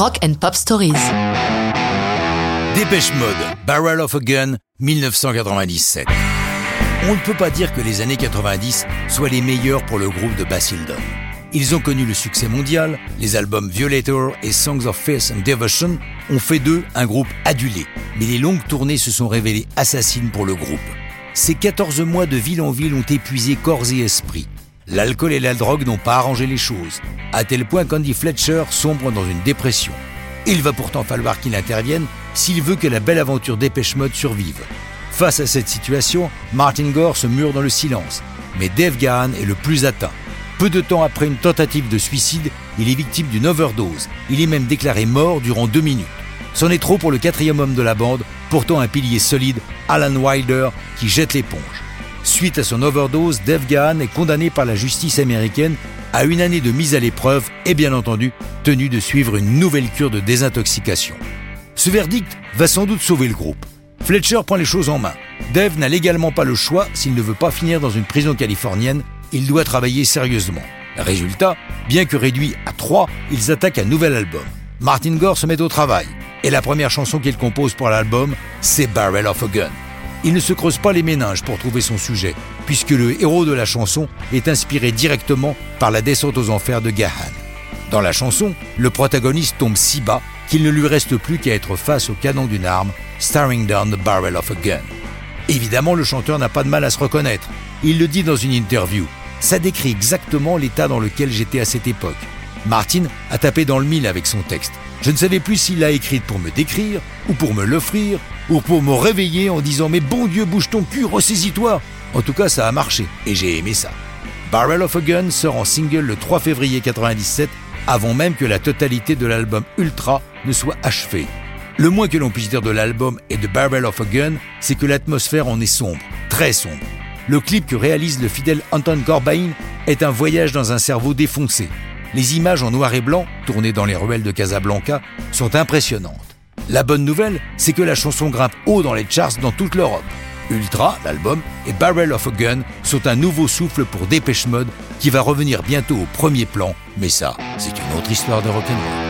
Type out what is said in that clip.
Rock and Pop Stories. Dépêche Mode, Barrel of a Gun, 1997. On ne peut pas dire que les années 90 soient les meilleures pour le groupe de Basildon. Ils ont connu le succès mondial, les albums Violator et Songs of Faith and Devotion ont fait d'eux un groupe adulé, mais les longues tournées se sont révélées assassines pour le groupe. Ces 14 mois de ville en ville ont épuisé corps et esprit. L'alcool et la drogue n'ont pas arrangé les choses, à tel point qu'Andy Fletcher sombre dans une dépression. Il va pourtant falloir qu'il intervienne s'il veut que la belle aventure Dépêche Mode survive. Face à cette situation, Martin Gore se mure dans le silence, mais Dave Gahan est le plus atteint. Peu de temps après une tentative de suicide, il est victime d'une overdose. Il est même déclaré mort durant deux minutes. C'en est trop pour le quatrième homme de la bande, pourtant un pilier solide, Alan Wilder, qui jette l'éponge. Suite à son overdose, Dave Gahan est condamné par la justice américaine à une année de mise à l'épreuve et bien entendu tenu de suivre une nouvelle cure de désintoxication. Ce verdict va sans doute sauver le groupe. Fletcher prend les choses en main. Dave n'a légalement pas le choix s'il ne veut pas finir dans une prison californienne, il doit travailler sérieusement. Résultat, bien que réduit à trois, ils attaquent un nouvel album. Martin Gore se met au travail, et la première chanson qu'il compose pour l'album, c'est Barrel of a Gun. Il ne se creuse pas les méninges pour trouver son sujet, puisque le héros de la chanson est inspiré directement par la descente aux enfers de Gahan. Dans la chanson, le protagoniste tombe si bas qu'il ne lui reste plus qu'à être face au canon d'une arme, staring down the barrel of a gun. Évidemment, le chanteur n'a pas de mal à se reconnaître. Il le dit dans une interview. Ça décrit exactement l'état dans lequel j'étais à cette époque. Martin a tapé dans le mille avec son texte. Je ne savais plus s'il l'a écrite pour me décrire, ou pour me l'offrir, ou pour me réveiller en disant Mais bon Dieu, bouge ton cul, ressaisis-toi En tout cas, ça a marché, et j'ai aimé ça. Barrel of a Gun sort en single le 3 février 97, avant même que la totalité de l'album Ultra ne soit achevée. Le moins que l'on puisse dire de l'album et de Barrel of a Gun, c'est que l'atmosphère en est sombre, très sombre. Le clip que réalise le fidèle Anton Corbijn est un voyage dans un cerveau défoncé. Les images en noir et blanc, tournées dans les ruelles de Casablanca, sont impressionnantes. La bonne nouvelle, c'est que la chanson grimpe haut dans les charts dans toute l'Europe. Ultra, l'album, et Barrel of a Gun sont un nouveau souffle pour Dépêche Mode qui va revenir bientôt au premier plan, mais ça, c'est une autre histoire de rock'n'roll.